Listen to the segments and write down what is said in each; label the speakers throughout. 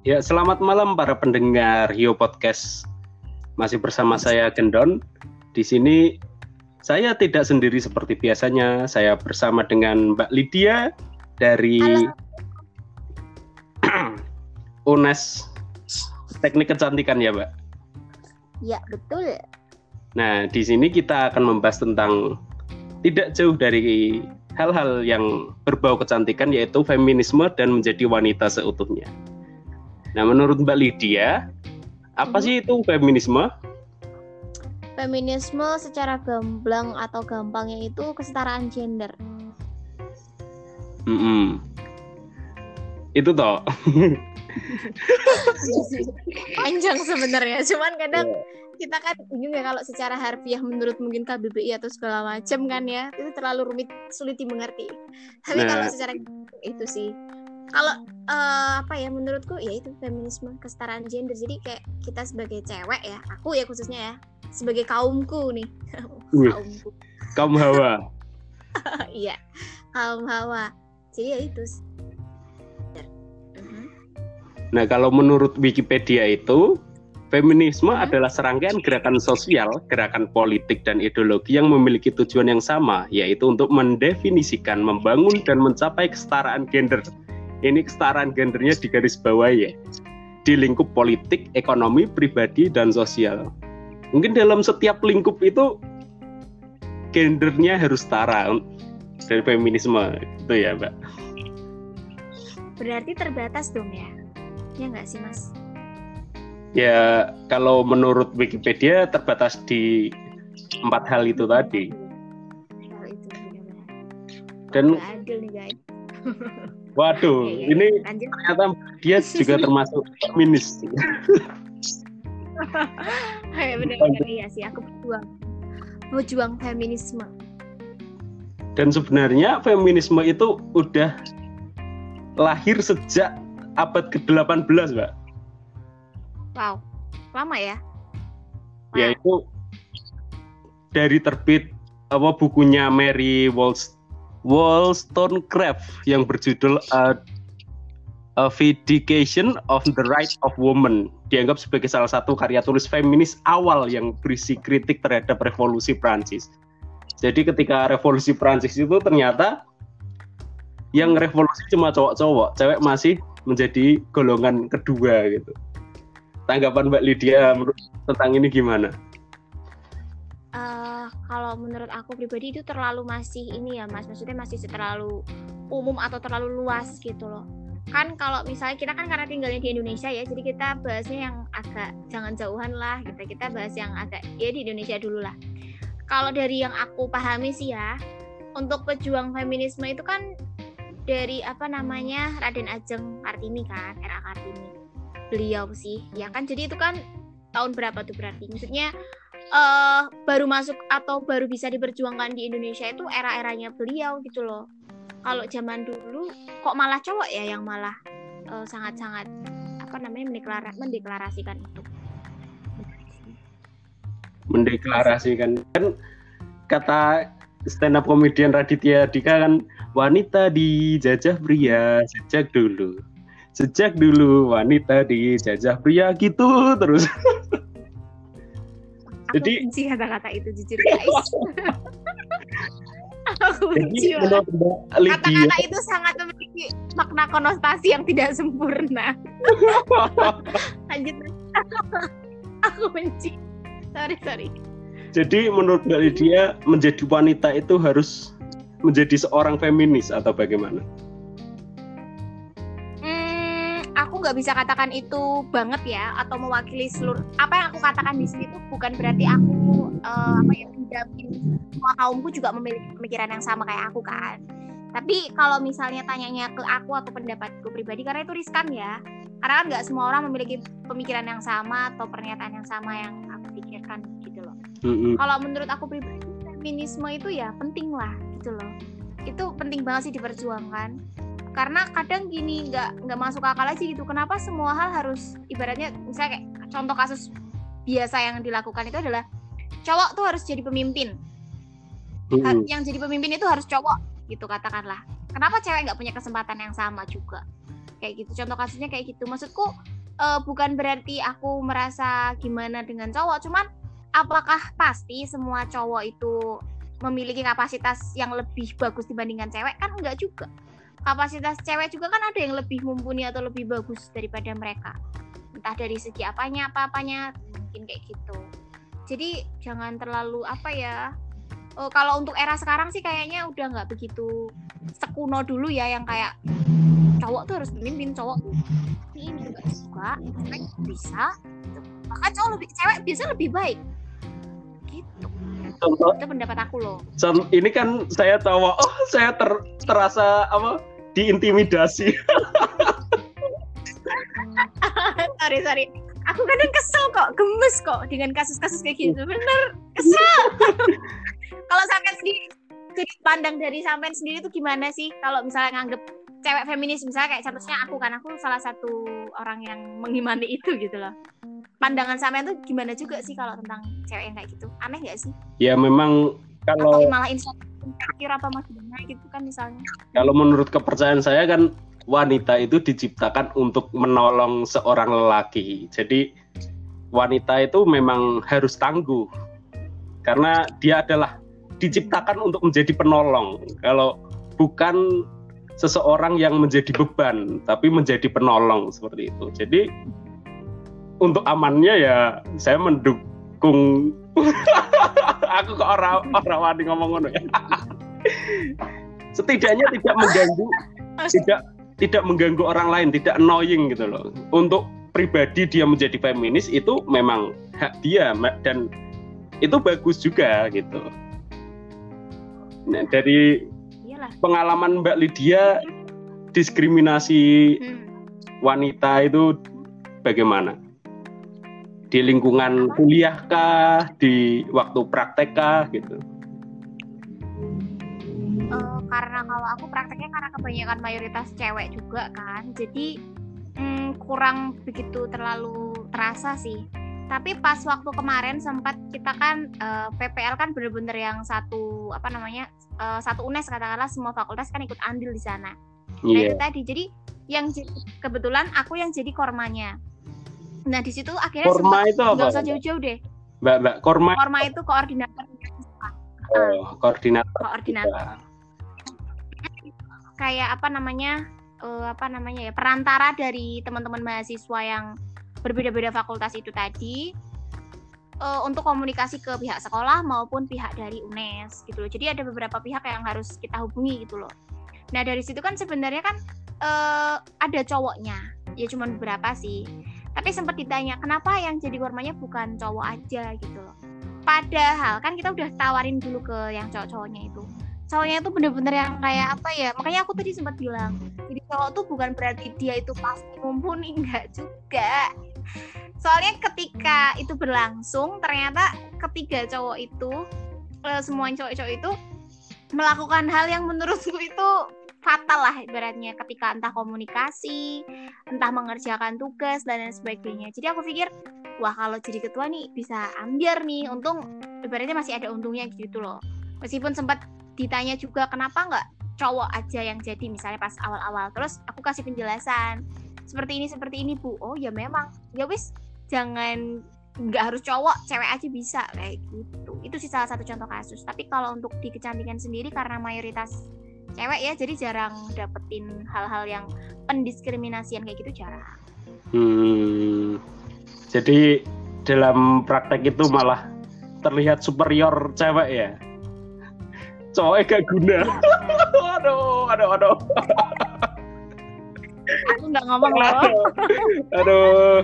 Speaker 1: Ya, selamat malam para pendengar Hio Podcast. Masih bersama saya Gendon. Di sini saya tidak sendiri seperti biasanya. Saya bersama dengan Mbak Lydia dari UNES Teknik Kecantikan ya, Mbak?
Speaker 2: Ya, betul.
Speaker 1: Nah, di sini kita akan membahas tentang tidak jauh dari hal-hal yang berbau kecantikan yaitu feminisme dan menjadi wanita seutuhnya. Nah, menurut Mbak Lydia, apa sih itu feminisme?
Speaker 2: Feminisme secara gamblang atau gampangnya itu kesetaraan gender.
Speaker 1: Mm -mm. Itu toh.
Speaker 2: Panjang sebenarnya, cuman kadang yeah. kita kan bingung ya kalau secara harfiah menurut mungkin KBBI atau segala macam kan ya itu terlalu rumit sulit dimengerti. Tapi nah. kalau secara itu sih kalau uh, apa ya menurutku ya itu feminisme kesetaraan gender. Jadi kayak kita sebagai cewek ya aku ya khususnya ya sebagai kaumku nih.
Speaker 1: Kaumku. Kaum hawa.
Speaker 2: Iya kaum hawa. Jadi ya itu
Speaker 1: mhm. nah kalau menurut Wikipedia itu Feminisme hmm. adalah serangkaian gerakan sosial, gerakan politik, dan ideologi yang memiliki tujuan yang sama, yaitu untuk mendefinisikan, membangun, dan mencapai kesetaraan gender ini kesetaraan gendernya di garis bawah ya di lingkup politik, ekonomi, pribadi, dan sosial. Mungkin dalam setiap lingkup itu gendernya harus setara dari feminisme itu ya mbak.
Speaker 2: Berarti terbatas dong ya? Ya nggak sih mas?
Speaker 1: Ya kalau menurut Wikipedia terbatas di empat hal itu tadi.
Speaker 2: Itu
Speaker 1: Dan adil nih guys. Waduh, ya, ya. ini Lanjut. ternyata dia juga termasuk feminis.
Speaker 2: ya benar-benar iya sih, aku berjuang berjuang feminisme.
Speaker 1: Dan sebenarnya feminisme itu udah lahir sejak abad ke-18, Mbak.
Speaker 2: Wow, lama ya?
Speaker 1: Wow. Yaitu dari terbit apa bukunya Mary Wollstonecraft Wollstonecraft yang berjudul uh, A Vindication of the Right of Woman dianggap sebagai salah satu karya tulis feminis awal yang berisi kritik terhadap revolusi Prancis. Jadi ketika revolusi Prancis itu ternyata yang revolusi cuma cowok-cowok, cewek masih menjadi golongan kedua gitu. Tanggapan Mbak Lydia tentang ini gimana?
Speaker 2: Kalau menurut aku pribadi itu terlalu masih ini ya mas. Maksudnya masih terlalu umum atau terlalu luas gitu loh. Kan kalau misalnya kita kan karena tinggalnya di Indonesia ya jadi kita bahasnya yang agak jangan jauhan lah gitu. Kita bahas yang agak ya di Indonesia dulu lah. Kalau dari yang aku pahami sih ya untuk pejuang feminisme itu kan dari apa namanya Raden Ajeng Kartini kan era Kartini. Beliau sih. Ya kan jadi itu kan tahun berapa tuh berarti? Maksudnya uh, baru masuk atau baru bisa diperjuangkan di Indonesia itu era-eranya beliau gitu loh. Kalau zaman dulu kok malah cowok ya yang malah eh, sangat-sangat apa namanya mendeklara mendeklarasikan itu.
Speaker 1: Mendeklarasikan kan kata stand up komedian Raditya Dika kan wanita dijajah pria sejak dulu. Sejak dulu wanita dijajah pria gitu terus.
Speaker 2: Jadi benci kata-kata itu jujur guys. aku benci Kata-kata itu sangat memiliki makna konotasi yang tidak sempurna. Lanjut. aku benci. Sorry, sorry.
Speaker 1: Jadi menurut Mbak Lydia menjadi wanita itu harus menjadi seorang feminis atau bagaimana?
Speaker 2: Nggak bisa katakan itu banget ya atau mewakili seluruh apa yang aku katakan di sini tuh bukan berarti aku uh, apa ya menjamin semua kaumku juga memiliki pemikiran yang sama kayak aku kan. Tapi kalau misalnya tanyanya ke aku atau pendapatku pribadi karena itu riskan ya. Karena kan nggak semua orang memiliki pemikiran yang sama atau pernyataan yang sama yang aku pikirkan gitu loh. Mm-hmm. kalau menurut aku pribadi feminisme itu ya penting lah gitu loh. Itu penting banget sih diperjuangkan karena kadang gini nggak nggak masuk akal aja gitu. Kenapa semua hal harus ibaratnya misalnya kayak contoh kasus biasa yang dilakukan itu adalah cowok tuh harus jadi pemimpin. Hmm. yang jadi pemimpin itu harus cowok gitu katakanlah. Kenapa cewek nggak punya kesempatan yang sama juga? Kayak gitu contoh kasusnya kayak gitu. Maksudku uh, bukan berarti aku merasa gimana dengan cowok cuman apakah pasti semua cowok itu memiliki kapasitas yang lebih bagus dibandingkan cewek? Kan enggak juga kapasitas cewek juga kan ada yang lebih mumpuni atau lebih bagus daripada mereka. Entah dari segi apanya apa-apanya mungkin kayak gitu. Jadi jangan terlalu apa ya oh, kalau untuk era sekarang sih kayaknya udah nggak begitu sekuno dulu ya yang kayak cowok tuh harus pemimpin cowok. Ini juga suka bisa bahkan cowok lebih cewek biasa lebih baik. Gitu
Speaker 1: contoh.
Speaker 2: Itu pendapat aku loh.
Speaker 1: Ini kan saya tahu oh saya ter, terasa apa diintimidasi.
Speaker 2: Sorry sorry. Aku kadang kesel kok gemes kok dengan kasus-kasus kayak gitu. Bener kesel. Kalau sampai sendiri sudut pandang dari sampean sendiri tuh gimana sih? Kalau misalnya nganggep cewek feminis misalnya kayak contohnya aku kan aku salah satu orang yang mengimani itu gitu loh. Pandangan sampean tuh gimana juga sih kalau tentang cewek yang kayak gitu? Aneh gak sih?
Speaker 1: Ya memang kalau
Speaker 2: atau malah insecure apa maksudnya gitu kan misalnya?
Speaker 1: kalau menurut kepercayaan saya kan wanita itu diciptakan untuk menolong seorang lelaki. Jadi wanita itu memang harus tangguh. Karena dia adalah diciptakan untuk menjadi penolong. Kalau bukan seseorang yang menjadi beban, tapi menjadi penolong seperti itu. Jadi untuk amannya ya saya mendukung. Aku ke orang orang wani ngomong ngono ya. Setidaknya tidak mengganggu, tidak tidak mengganggu orang lain, tidak annoying gitu loh. Untuk pribadi dia menjadi feminis itu memang hak dia dan itu bagus juga gitu. Nah, dari Pengalaman Mbak Lydia diskriminasi hmm. wanita itu bagaimana? Di lingkungan kuliah kah, di waktu praktek kah gitu?
Speaker 2: Uh, karena kalau aku prakteknya karena kebanyakan mayoritas cewek juga kan, jadi mm, kurang begitu terlalu terasa sih tapi pas waktu kemarin sempat kita kan uh, eh, PPL kan bener-bener yang satu apa namanya uh, satu UNES katakanlah semua fakultas kan ikut andil di sana. Yeah. Nah itu iya. tadi jadi yang kebetulan aku yang jadi kormanya. Nah di situ akhirnya
Speaker 1: korma itu apa?
Speaker 2: Gak usah jauh-jauh deh.
Speaker 1: Mbak mbak korma.
Speaker 2: Korma itu koordinator.
Speaker 1: Oh koordinator.
Speaker 2: Koordinator. Kayak apa namanya uh, apa namanya ya perantara dari teman-teman mahasiswa yang berbeda-beda fakultas itu tadi uh, untuk komunikasi ke pihak sekolah maupun pihak dari UNES gitu loh. Jadi ada beberapa pihak yang harus kita hubungi gitu loh. Nah dari situ kan sebenarnya kan uh, ada cowoknya, ya cuma beberapa sih. Tapi sempat ditanya kenapa yang jadi kormanya bukan cowok aja gitu loh. Padahal kan kita udah tawarin dulu ke yang cowok-cowoknya itu. Cowoknya itu bener-bener yang kayak apa ya? Makanya aku tadi sempat bilang, jadi cowok tuh bukan berarti dia itu pasti mumpuni enggak juga soalnya ketika itu berlangsung ternyata ketiga cowok itu uh, semua cowok-cowok itu melakukan hal yang menurutku itu fatal lah ibaratnya. Ketika entah komunikasi, entah mengerjakan tugas dan lain sebagainya. Jadi aku pikir, wah kalau jadi ketua nih bisa ambiar nih, untung ibaratnya masih ada untungnya gitu loh. Meskipun sempat ditanya juga kenapa nggak cowok aja yang jadi? Misalnya pas awal-awal, terus aku kasih penjelasan seperti ini seperti ini bu. Oh ya memang. Ya wis jangan nggak harus cowok cewek aja bisa kayak gitu. Itu sih salah satu contoh kasus. Tapi kalau untuk di kecantikan sendiri karena mayoritas cewek ya jadi jarang dapetin hal-hal yang pendiskriminasian kayak gitu jarang.
Speaker 1: Hmm. Jadi dalam praktek itu malah terlihat superior cewek ya? Cowok gak guna. Aduh aduh aduh
Speaker 2: nggak ngomong loh.
Speaker 1: Aduh.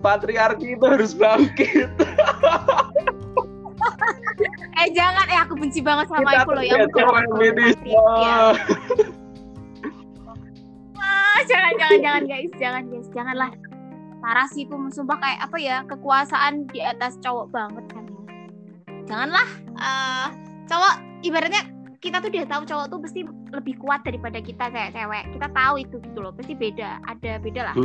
Speaker 1: Patriarki itu harus bangkit.
Speaker 2: Eh jangan. Eh aku benci banget sama Kita aku loh yang
Speaker 1: ya.
Speaker 2: ah, jangan jangan jangan guys. Jangan guys. Janganlah. Parah sih itu sumpah kayak apa ya kekuasaan di atas cowok banget kan janganlah uh, cowok ibaratnya kita tuh udah tahu cowok tuh pasti lebih kuat daripada kita kayak cewek. Kita tahu itu gitu loh pasti beda ada beda lah.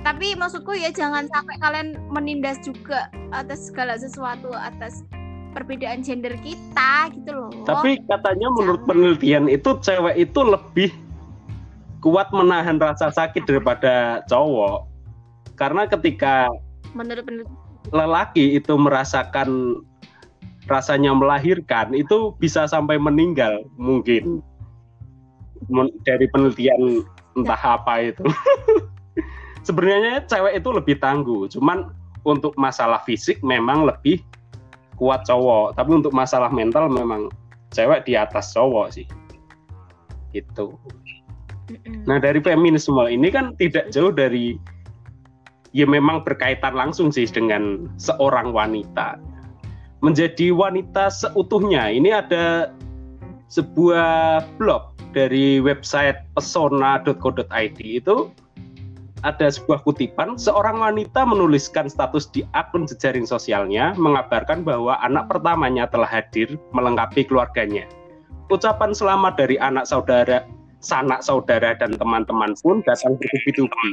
Speaker 2: Tapi maksudku ya jangan sampai kalian menindas juga atas segala sesuatu atas perbedaan gender kita gitu loh.
Speaker 1: Tapi katanya menurut jangan. penelitian itu cewek itu lebih kuat menahan rasa sakit daripada cowok. Karena ketika
Speaker 2: menurut penelitian
Speaker 1: lelaki itu merasakan rasanya melahirkan itu bisa sampai meninggal mungkin. Dari penelitian entah apa itu. Sebenarnya cewek itu lebih tangguh cuman untuk masalah fisik memang lebih kuat cowok tapi untuk masalah mental memang cewek di atas cowok sih. Gitu. Nah dari feminisme ini kan tidak jauh dari ya memang berkaitan langsung sih dengan seorang wanita menjadi wanita seutuhnya ini ada sebuah blog dari website pesona.co.id itu ada sebuah kutipan, seorang wanita menuliskan status di akun jejaring sosialnya mengabarkan bahwa anak pertamanya telah hadir melengkapi keluarganya. Ucapan selamat dari anak saudara, sanak saudara dan teman-teman pun datang bertubi-tubi.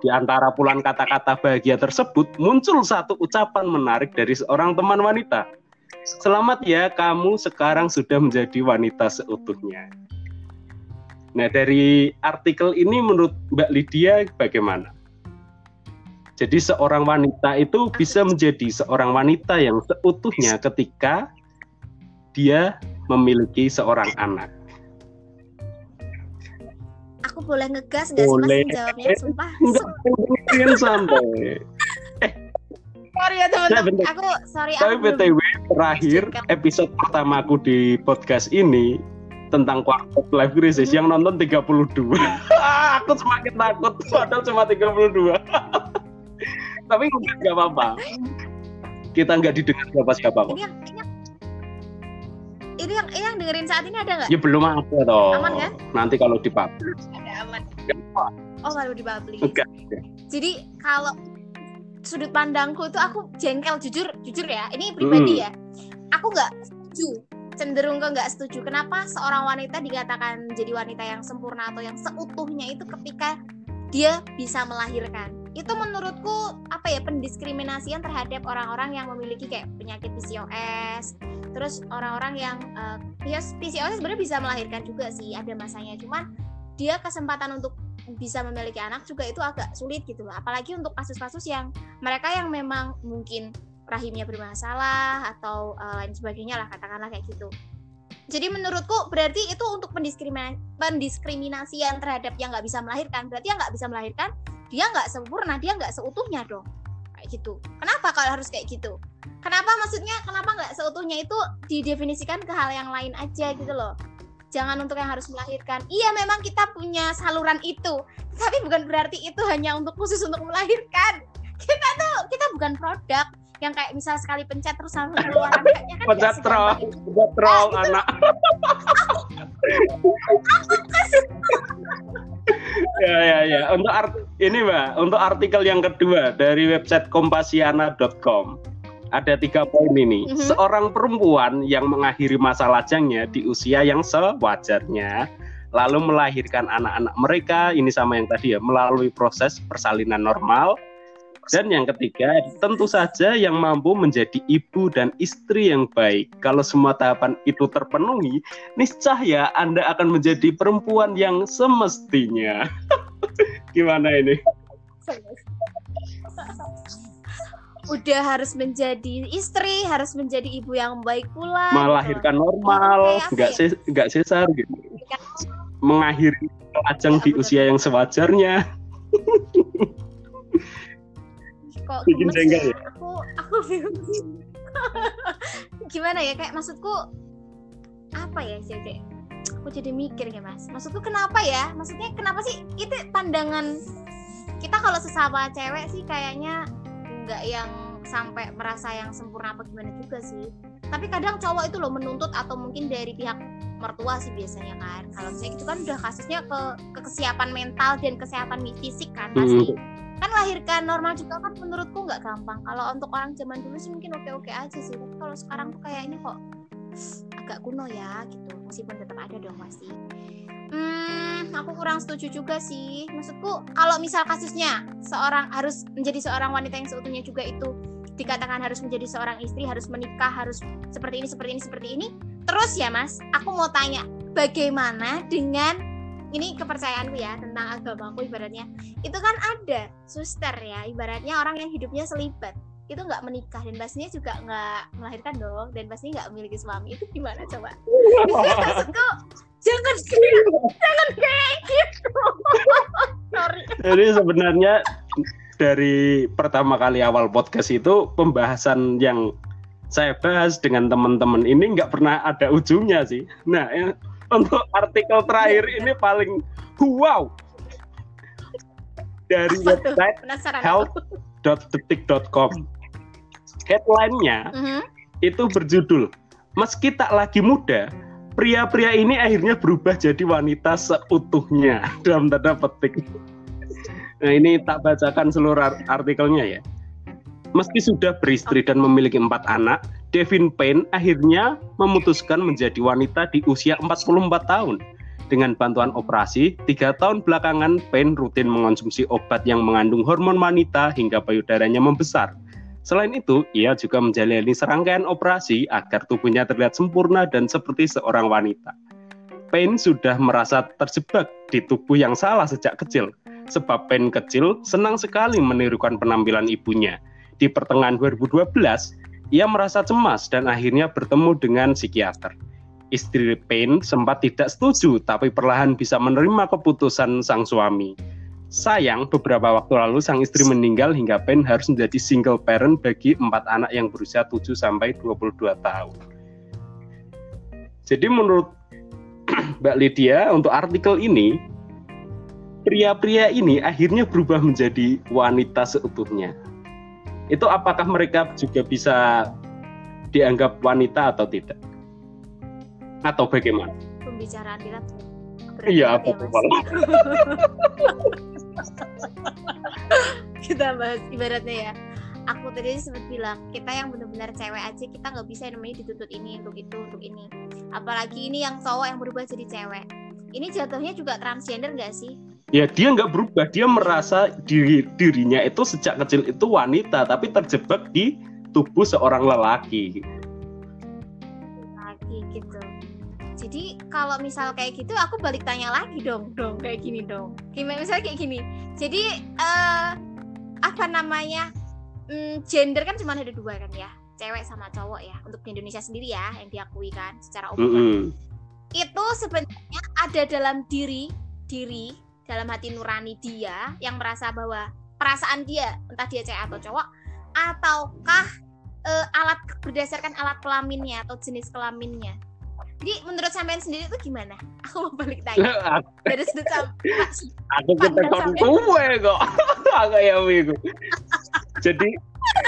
Speaker 1: Di antara puluhan kata-kata bahagia tersebut muncul satu ucapan menarik dari seorang teman wanita. Selamat ya, kamu sekarang sudah menjadi wanita seutuhnya. Nah, dari artikel ini menurut Mbak Lydia bagaimana? Jadi seorang wanita itu bisa menjadi seorang wanita yang seutuhnya ketika dia memiliki seorang anak.
Speaker 2: Aku boleh ngegas gak boleh. sih mas jawabnya? Sumpah.
Speaker 1: Enggak, santai.
Speaker 2: Eh. Sorry ya teman-teman. Aku sorry.
Speaker 1: Tapi aku BTW terakhir episode pertama aku di podcast ini tentang quarter life crisis yang nonton 32 aku semakin takut padahal cuma 32 tapi nggak apa-apa kita nggak didengar siapa-siapa kok
Speaker 2: ini yang, ini yang ini yang, ini yang dengerin saat ini ada nggak?
Speaker 1: Ya belum ada toh.
Speaker 2: Aman kan?
Speaker 1: Nanti kalau dipublish.
Speaker 2: Aman. Oh kalau dipublish. Enggak. Jadi kalau sudut pandangku itu aku jengkel jujur jujur ya. Ini pribadi hmm. ya. Aku nggak setuju cenderung ke nggak setuju kenapa seorang wanita dikatakan jadi wanita yang sempurna atau yang seutuhnya itu ketika dia bisa melahirkan itu menurutku apa ya pendiskriminasian terhadap orang-orang yang memiliki kayak penyakit PCOS terus orang-orang yang uh, ya PCOS sebenarnya bisa melahirkan juga sih ada masanya cuman dia kesempatan untuk bisa memiliki anak juga itu agak sulit gitu loh. Apalagi untuk kasus-kasus yang mereka yang memang mungkin rahimnya bermasalah atau uh, lain sebagainya lah katakanlah kayak gitu. Jadi menurutku berarti itu untuk pendiskriminasi pendiskriminasian terhadap yang nggak bisa melahirkan berarti yang nggak bisa melahirkan dia nggak sempurna dia nggak seutuhnya dong. Kayak gitu. Kenapa kalau harus kayak gitu? Kenapa maksudnya kenapa nggak seutuhnya itu didefinisikan ke hal yang lain aja gitu loh jangan untuk yang harus melahirkan. Iya memang kita punya saluran itu. Tapi bukan berarti itu hanya untuk khusus untuk melahirkan. Kita tuh kita bukan produk yang kayak misal sekali pencet terus langsung keluar. Anaknya kan
Speaker 1: pencet troll pencet troll nah, anak. Ya ya ya. Untuk art ini mbak untuk artikel yang kedua dari website kompasiana.com ada tiga poin ini mm -hmm. seorang perempuan yang mengakhiri masa lajangnya di usia yang sewajarnya lalu melahirkan anak-anak mereka ini sama yang tadi ya melalui proses persalinan normal dan yang ketiga, tentu saja yang mampu menjadi ibu dan istri yang baik. Kalau semua tahapan itu terpenuhi, niscaya Anda akan menjadi perempuan yang semestinya. Gimana ini?
Speaker 2: Udah harus menjadi istri, harus menjadi ibu yang baik pula.
Speaker 1: Melahirkan gitu. normal, nggak ya? nggak sesar gitu. Mengakhiri ajang di usia yang sewajarnya
Speaker 2: kok bikin jengkel ya aku aku gimana ya kayak maksudku apa ya sih kayak aku jadi mikir ya mas maksudku kenapa ya maksudnya kenapa sih itu pandangan kita kalau sesama cewek sih kayaknya nggak yang sampai merasa yang sempurna apa gimana juga sih. Tapi kadang cowok itu loh menuntut atau mungkin dari pihak mertua sih biasanya kan. Kalau misalnya itu kan udah kasusnya ke, ke kesiapan mental dan kesehatan fisik kan pasti hmm kan lahirkan normal juga kan menurutku nggak gampang. Kalau untuk orang zaman dulu sih mungkin oke oke aja sih. Tapi kalau sekarang tuh kayaknya kok agak kuno ya gitu. Meskipun tetap ada dong pasti hmm aku kurang setuju juga sih. Maksudku kalau misal kasusnya seorang harus menjadi seorang wanita yang seutuhnya juga itu dikatakan harus menjadi seorang istri harus menikah harus seperti ini seperti ini seperti ini. Terus ya mas aku mau tanya bagaimana dengan ini kepercayaanku ya tentang agamaku ibaratnya. Itu kan ada suster ya ibaratnya orang yang hidupnya selibat itu nggak menikah dan pastinya juga nggak melahirkan dong dan pastinya nggak memiliki suami. Itu gimana coba? Maksudku jangan jangan kayak gitu. Sorry.
Speaker 1: Jadi sebenarnya dari pertama kali awal podcast itu pembahasan yang saya bahas dengan teman-teman ini nggak pernah ada ujungnya sih. Nah ya, untuk artikel terakhir ini paling wow. Dari website health.detik.com headline-nya uh-huh. itu berjudul meski tak lagi muda pria-pria ini akhirnya berubah jadi wanita seutuhnya dalam tanda petik. Nah ini tak bacakan seluruh artikelnya ya. Meski sudah beristri dan memiliki empat anak Devin Payne akhirnya memutuskan menjadi wanita di usia 44 tahun. Dengan bantuan operasi, tiga tahun belakangan Payne rutin mengonsumsi obat yang mengandung hormon wanita hingga payudaranya membesar. Selain itu, ia juga menjalani serangkaian operasi agar tubuhnya terlihat sempurna dan seperti seorang wanita. Payne sudah merasa terjebak di tubuh yang salah sejak kecil, sebab Payne kecil senang sekali menirukan penampilan ibunya. Di pertengahan 2012, ia merasa cemas dan akhirnya bertemu dengan psikiater. Istri Payne sempat tidak setuju, tapi perlahan bisa menerima keputusan sang suami. Sayang, beberapa waktu lalu sang istri meninggal hingga Pen harus menjadi single parent bagi empat anak yang berusia 7 sampai 22 tahun. Jadi menurut Mbak Lydia untuk artikel ini pria-pria ini akhirnya berubah menjadi wanita seutuhnya. Itu apakah mereka juga bisa dianggap wanita atau tidak? Atau bagaimana?
Speaker 2: Pembicaraan kita
Speaker 1: Iya, apa
Speaker 2: ya, kita bahas ibaratnya ya. Aku tadi sempat bilang kita yang benar-benar cewek aja kita nggak bisa yang namanya dituntut ini untuk itu untuk ini. Apalagi ini yang cowok yang berubah jadi cewek. Ini jatuhnya juga transgender gak sih?
Speaker 1: Ya dia nggak berubah. Dia merasa diri dirinya itu sejak kecil itu wanita tapi terjebak di tubuh seorang lelaki.
Speaker 2: Lagi gitu jadi kalau misal kayak gitu aku balik tanya lagi dong. Dong kayak gini dong. Gimana? Misalnya kayak gini. Jadi uh, apa namanya? Hmm, gender kan cuma ada dua kan ya? Cewek sama cowok ya untuk di Indonesia sendiri ya yang diakui kan secara umum mm -hmm. itu sebenarnya ada dalam diri diri dalam hati nurani dia yang merasa bahwa perasaan dia entah dia cewek atau cowok ataukah uh, alat berdasarkan alat kelaminnya atau jenis kelaminnya jadi menurut sampean sendiri itu gimana? Aku mau balik tanya. Dari sudut sampean.
Speaker 1: Aku ketekon kowe kok. Agak ya itu. Jadi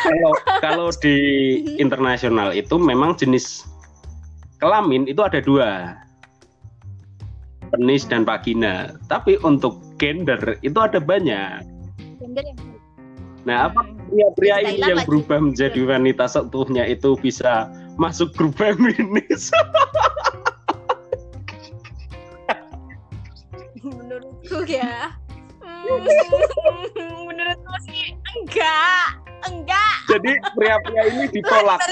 Speaker 1: kalau kalau di internasional itu memang jenis kelamin itu ada dua. Penis dan vagina. Tapi untuk gender itu ada banyak. Gender yang Nah, apa hmm. pria-pria ini yang berubah menjadi wanita seutuhnya itu bisa masuk grup feminis?
Speaker 2: Menurutku ya. Hmm, menurutku sih enggak. Enggak.
Speaker 1: Jadi pria-pria ini ditolak.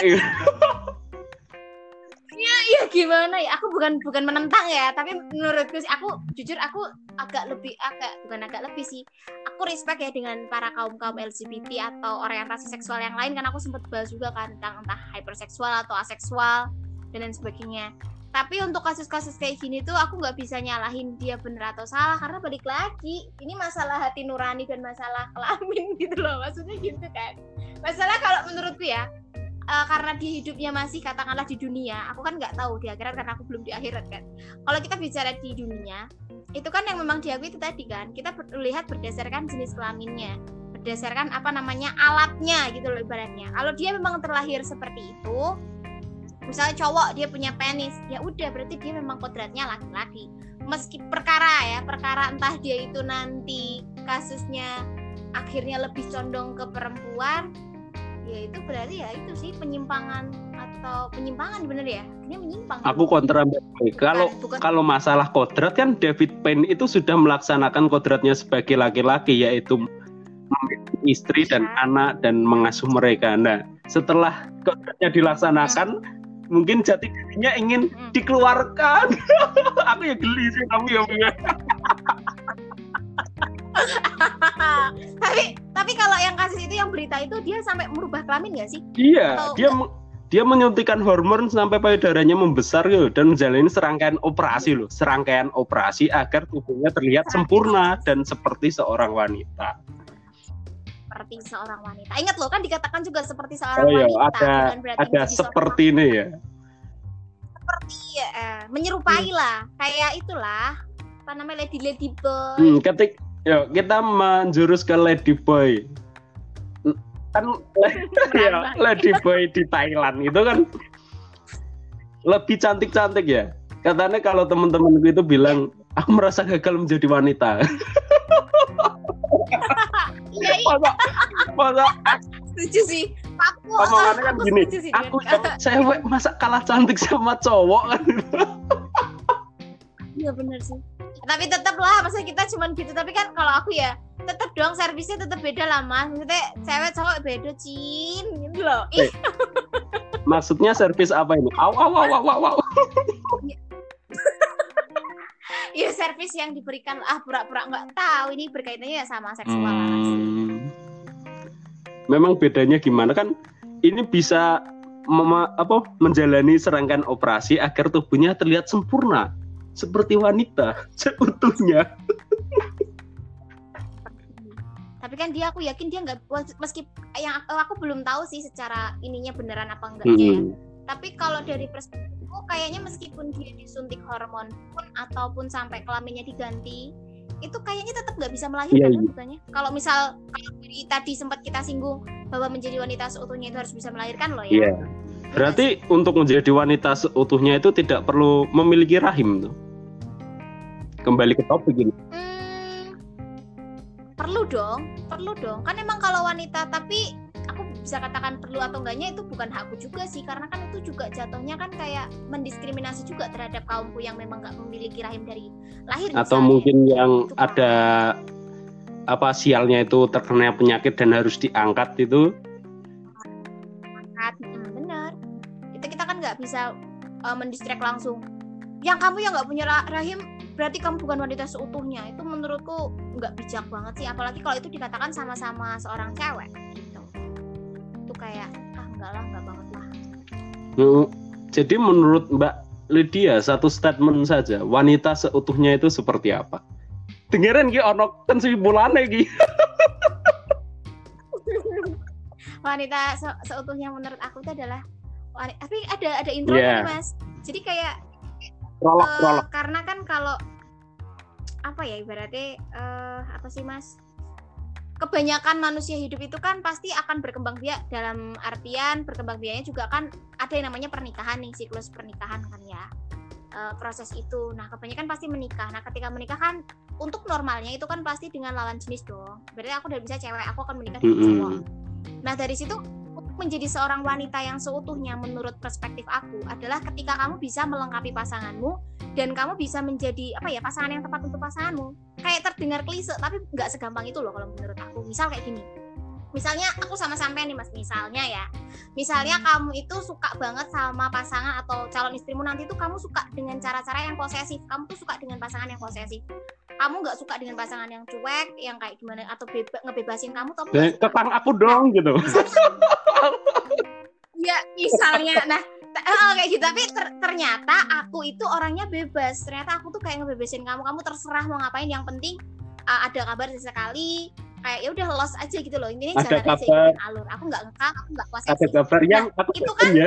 Speaker 1: Ya
Speaker 2: ya iya gimana ya? Aku bukan bukan menentang ya tapi menurutku sih aku jujur aku agak lebih agak bukan agak lebih sih. Aku respect ya dengan para kaum kaum LGBT atau orientasi seksual yang lain kan aku sempat bahas juga kan tentang entah hyperseksual atau aseksual dan lain sebagainya tapi untuk kasus-kasus kayak gini tuh aku nggak bisa nyalahin dia bener atau salah karena balik lagi ini masalah hati nurani dan masalah kelamin gitu loh. Maksudnya gitu kan. Masalah kalau menurutku ya uh, karena dia hidupnya masih katakanlah di dunia aku kan nggak tahu di akhirat karena aku belum di akhirat kan. Kalau kita bicara di dunia itu kan yang memang diakui itu tadi kan kita lihat berdasarkan jenis kelaminnya berdasarkan apa namanya alatnya gitu loh ibaratnya. Kalau dia memang terlahir seperti itu misalnya cowok dia punya penis. Ya udah berarti dia memang kodratnya laki-laki. Meski perkara ya perkara entah dia itu nanti kasusnya akhirnya lebih condong ke perempuan ya itu berarti ya itu sih penyimpangan atau penyimpangan bener ya? Ini menyimpang.
Speaker 1: Aku kontra kalau bukan. kalau masalah kodrat kan David Payne itu sudah melaksanakan kodratnya sebagai laki-laki yaitu istri dan ya. anak dan mengasuh mereka. Nah setelah kodratnya dilaksanakan hmm mungkin jati dirinya ingin hmm. dikeluarkan aku ya geli sih kamu ya
Speaker 2: tapi tapi kalau yang kasus itu yang berita itu dia sampai merubah kelamin nggak sih?
Speaker 1: Iya, Atau dia dia menyuntikkan hormon sampai payudaranya membesar gitu dan menjalani serangkaian operasi loh, serangkaian operasi agar tubuhnya terlihat sempurna dan seperti seorang wanita.
Speaker 2: Seperti seorang wanita. Ingat loh kan dikatakan juga seperti seorang oh, iya, wanita.
Speaker 1: Ada ada seperti ini ya.
Speaker 2: Seperti eh, menyerupai hmm. lah, kayak itulah apa namanya lady lady boy.
Speaker 1: Hmm, ketik, yuk kita menjurus ke lady boy kan ya lady boy di Thailand itu kan lebih cantik-cantik ya katanya kalau teman-teman itu bilang aku merasa gagal menjadi wanita
Speaker 2: iya, iya. masa masa setuju sih. Aku
Speaker 1: omongannya kan gini aku cewek masa kalah cantik sama cowok kan?
Speaker 2: Iya benar sih. Tapi tetap lah masa kita cuman gitu. Tapi kan kalau aku ya tetap dong servisnya tetap beda lah mas. Maksudnya cewek cowok beda cin. Gitu loh. Ih.
Speaker 1: maksudnya servis apa ini? Aw aw aw aw aw, aw.
Speaker 2: Ya servis yang diberikan ah pura-pura nggak tahu ini berkaitannya ya sama seksual hmm.
Speaker 1: memang bedanya gimana kan ini bisa mema, apa menjalani serangkaian operasi agar tubuhnya terlihat sempurna seperti wanita seutuhnya
Speaker 2: tapi kan dia aku yakin dia nggak meski yang aku belum tahu sih secara ininya beneran apa enggaknya ya. hmm. ya tapi kalau dari perspektifku kayaknya meskipun dia disuntik hormon pun ataupun sampai kelaminnya diganti itu kayaknya tetap nggak bisa melahirkan yeah, kan yeah. kalau misal kalau dari tadi sempat kita singgung bahwa menjadi wanita seutuhnya itu harus bisa melahirkan loh ya. Yeah.
Speaker 1: berarti untuk menjadi wanita seutuhnya itu tidak perlu memiliki rahim tuh? Kembali ke topik ini.
Speaker 2: Perlu dong perlu dong. Kan emang kalau wanita tapi bisa katakan perlu atau enggaknya itu bukan hakku juga sih karena kan itu juga jatuhnya kan kayak mendiskriminasi juga terhadap kaumku yang memang nggak memiliki rahim dari lahir
Speaker 1: atau misalnya. mungkin yang itu ada apa sialnya itu terkena penyakit dan harus diangkat itu?
Speaker 2: Angkat hmm, benar. Itu kita kan nggak bisa uh, mendistrek langsung. Yang kamu yang nggak punya rahim berarti kamu bukan wanita seutuhnya. Itu menurutku nggak bijak banget sih apalagi kalau itu dikatakan sama-sama seorang cewek itu kayak ah enggak lah enggak banget lah.
Speaker 1: Jadi menurut Mbak Lydia satu statement saja wanita seutuhnya itu seperti apa? Dengerin ki ono kesimpulan lagi
Speaker 2: wanita se seutuhnya menurut aku itu adalah wanita, tapi ada ada intro yeah. nih mas. Jadi kayak prolog, uh, prolog. karena kan kalau apa ya ibaratnya uh, apa sih mas kebanyakan manusia hidup itu kan pasti akan berkembang biak dalam artian berkembang biaknya juga kan ada yang namanya pernikahan nih siklus pernikahan kan ya. Uh, proses itu. Nah kebanyakan pasti menikah. Nah ketika menikah kan untuk normalnya itu kan pasti dengan lawan jenis dong. Berarti aku udah bisa cewek aku akan menikah dengan cowok nah dari situ menjadi seorang wanita yang seutuhnya menurut perspektif aku adalah ketika kamu bisa melengkapi pasanganmu dan kamu bisa menjadi apa ya pasangan yang tepat untuk pasanganmu. Kayak terdengar klise tapi nggak segampang itu loh kalau menurut aku. Misal kayak gini. Misalnya aku sama sampean nih mas. Misalnya ya. Misalnya kamu itu suka banget sama pasangan atau calon istrimu nanti tuh kamu suka dengan cara-cara yang posesif. Kamu tuh suka dengan pasangan yang posesif. Kamu nggak suka dengan pasangan yang cuek yang kayak gimana atau beba, ngebebasin kamu
Speaker 1: tapi tentang aku dong gitu
Speaker 2: ya misalnya nah oh, kayak gitu. Tapi ter ternyata aku itu orangnya bebas. Ternyata aku tuh kayak ngebebasin kamu. Kamu terserah mau ngapain. Yang penting uh, ada kabar sesekali kayak ya udah los aja gitu loh. Ini
Speaker 1: ada kabar.
Speaker 2: alur. Aku nggak ngekang aku nggak kuasa
Speaker 1: ada kabar yang nah, aku
Speaker 2: itu kan ya.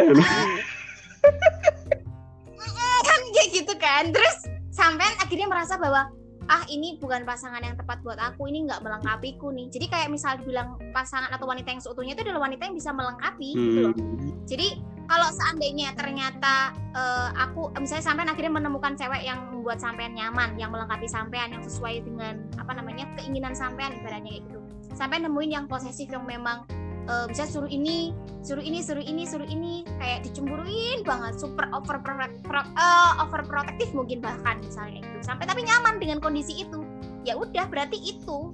Speaker 2: kan? Kayak gitu kan. Terus sampai akhirnya merasa bahwa ah ini bukan pasangan yang tepat buat aku ini nggak melengkapiku nih jadi kayak misal dibilang pasangan atau wanita yang seutuhnya itu adalah wanita yang bisa melengkapi hmm. gitu loh hmm. jadi kalau seandainya ternyata uh, aku misalnya sampean akhirnya menemukan cewek yang membuat sampean nyaman yang melengkapi sampean yang sesuai dengan apa namanya keinginan sampean ibaratnya kayak gitu sampai nemuin yang posesif yang memang uh, bisa suruh ini suruh ini suruh ini suruh ini kayak dicemburuin banget super over uh, over protektif mungkin bahkan misalnya itu. Sampai tapi nyaman dengan kondisi itu. Ya udah berarti itu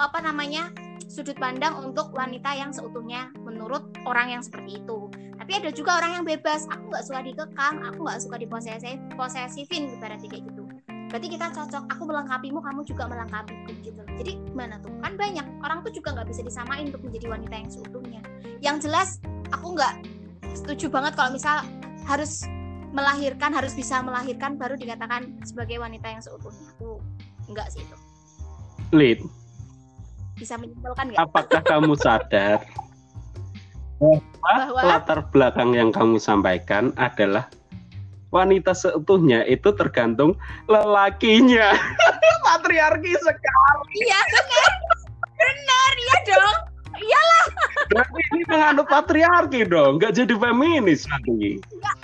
Speaker 2: apa namanya sudut pandang untuk wanita yang seutuhnya menurut orang yang seperti itu. Tapi ada juga orang yang bebas. Aku nggak suka dikekang aku nggak suka diposesif posesifin berarti kayak gitu. Berarti kita cocok. Aku melengkapimu kamu juga melengkapiku gitu jadi mana tuh? Kan banyak. Orang tuh juga nggak bisa disamain untuk menjadi wanita yang seutuhnya. Yang jelas aku nggak setuju banget kalau misal harus melahirkan harus bisa melahirkan baru dikatakan sebagai wanita yang seutuhnya. Aku enggak sih itu.
Speaker 1: Lid.
Speaker 2: Bisa menyimpulkan nggak?
Speaker 1: Apakah kamu sadar bahwa? latar belakang yang kamu sampaikan adalah wanita seutuhnya itu tergantung lelakinya patriarki sekali.
Speaker 2: Iya benar benar iya dong. Iyalah.
Speaker 1: Berarti ini menganut patriarki dong nggak jadi feminis nanti.
Speaker 2: Enggak.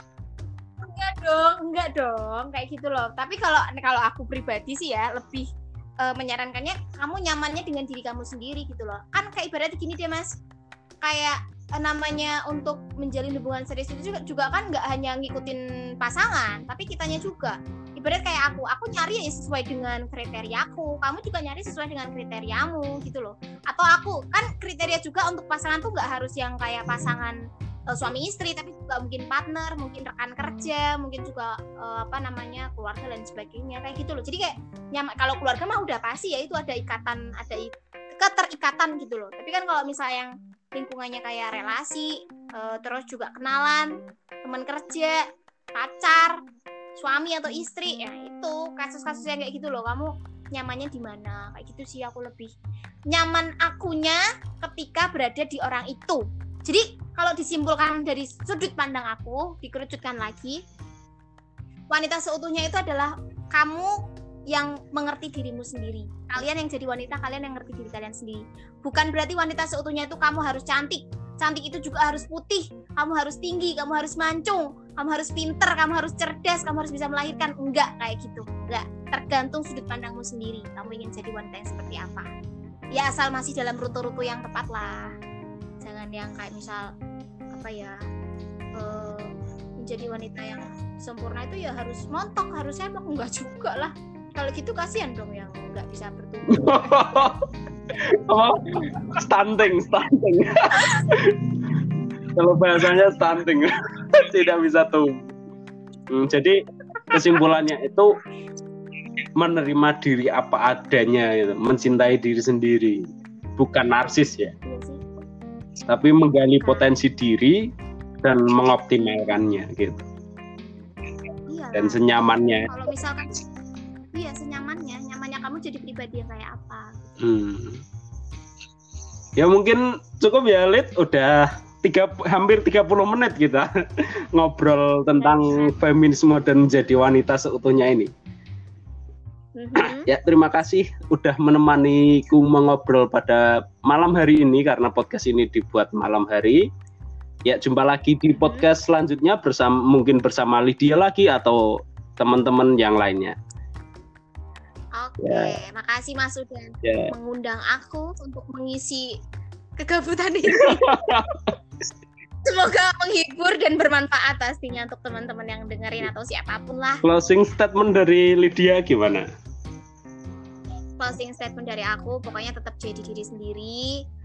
Speaker 2: Enggak dong enggak dong. Kayak gitu loh. Tapi kalau kalau aku pribadi sih ya lebih uh, menyarankannya kamu nyamannya dengan diri kamu sendiri gitu loh. Kan kayak ibaratnya gini deh mas. Kayak uh, namanya untuk menjalin hubungan serius itu juga, juga kan nggak hanya ngikutin pasangan tapi kitanya juga ibarat kayak aku aku nyari ya sesuai dengan kriteriaku kamu juga nyari sesuai dengan kriteriamu gitu loh. Atau aku kan kriteria juga untuk pasangan tuh nggak harus yang kayak pasangan uh, suami istri tapi juga mungkin partner mungkin rekan kerja mungkin juga uh, apa namanya keluarga dan sebagainya kayak gitu loh. Jadi kayak nyaman kalau keluarga mah udah pasti ya itu ada ikatan ada keterikatan gitu loh. Tapi kan kalau misalnya yang lingkungannya kayak relasi uh, terus juga kenalan teman kerja pacar suami atau istri ya itu kasus-kasus yang kayak gitu loh kamu nyamannya di mana kayak gitu sih aku lebih nyaman akunya ketika berada di orang itu jadi kalau disimpulkan dari sudut pandang aku, dikerucutkan lagi, wanita seutuhnya itu adalah kamu yang mengerti dirimu sendiri. Kalian yang jadi wanita, kalian yang ngerti diri kalian sendiri. Bukan berarti wanita seutuhnya itu kamu harus cantik. Cantik itu juga harus putih, kamu harus tinggi, kamu harus mancung, kamu harus pinter, kamu harus cerdas, kamu harus bisa melahirkan. Enggak kayak gitu. Enggak. Tergantung sudut pandangmu sendiri. Kamu ingin jadi wanita yang seperti apa. Ya asal masih dalam rute-rute yang tepat lah jangan yang kayak misal apa ya uh, menjadi wanita yang sempurna itu ya harus montok harus emang enggak juga lah kalau gitu kasihan dong yang nggak bisa bertumbuh.
Speaker 1: Oh, stunting stunting. Kalau bahasanya stunting tidak bisa tumbuh. Hmm, jadi kesimpulannya itu menerima diri apa adanya gitu mencintai diri sendiri bukan narsis ya. Iya tapi menggali potensi diri dan mengoptimalkannya gitu. Dan senyamannya.
Speaker 2: Kalau misalkan jadi pribadi yang kayak apa hmm.
Speaker 1: ya mungkin cukup ya Lid udah tiga hampir 30 menit kita ngobrol tentang feminisme dan menjadi wanita seutuhnya ini Mm-hmm. Ya, terima kasih udah menemaniku mengobrol pada malam hari ini karena podcast ini dibuat malam hari. Ya, jumpa lagi di mm-hmm. podcast selanjutnya bersama mungkin bersama Lydia lagi atau teman-teman yang lainnya.
Speaker 2: Oke, ya. makasih Mas sudah ya. mengundang aku untuk mengisi kegabutan ini. Semoga menghibur dan bermanfaat pastinya untuk teman-teman yang dengerin atau siapa pun lah.
Speaker 1: Closing statement dari Lydia gimana?
Speaker 2: closing statement dari aku pokoknya tetap jadi diri sendiri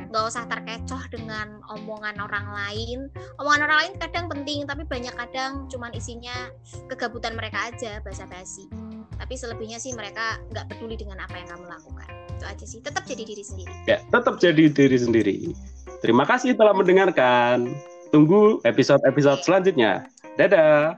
Speaker 2: nggak usah terkecoh dengan omongan orang lain omongan orang lain kadang penting tapi banyak kadang cuman isinya kegabutan mereka aja basa-basi tapi selebihnya sih mereka nggak peduli dengan apa yang kamu lakukan. Itu aja sih. Tetap jadi diri sendiri.
Speaker 1: Ya tetap jadi diri sendiri. Terima kasih telah mendengarkan. Tunggu episode-episode selanjutnya. Dadah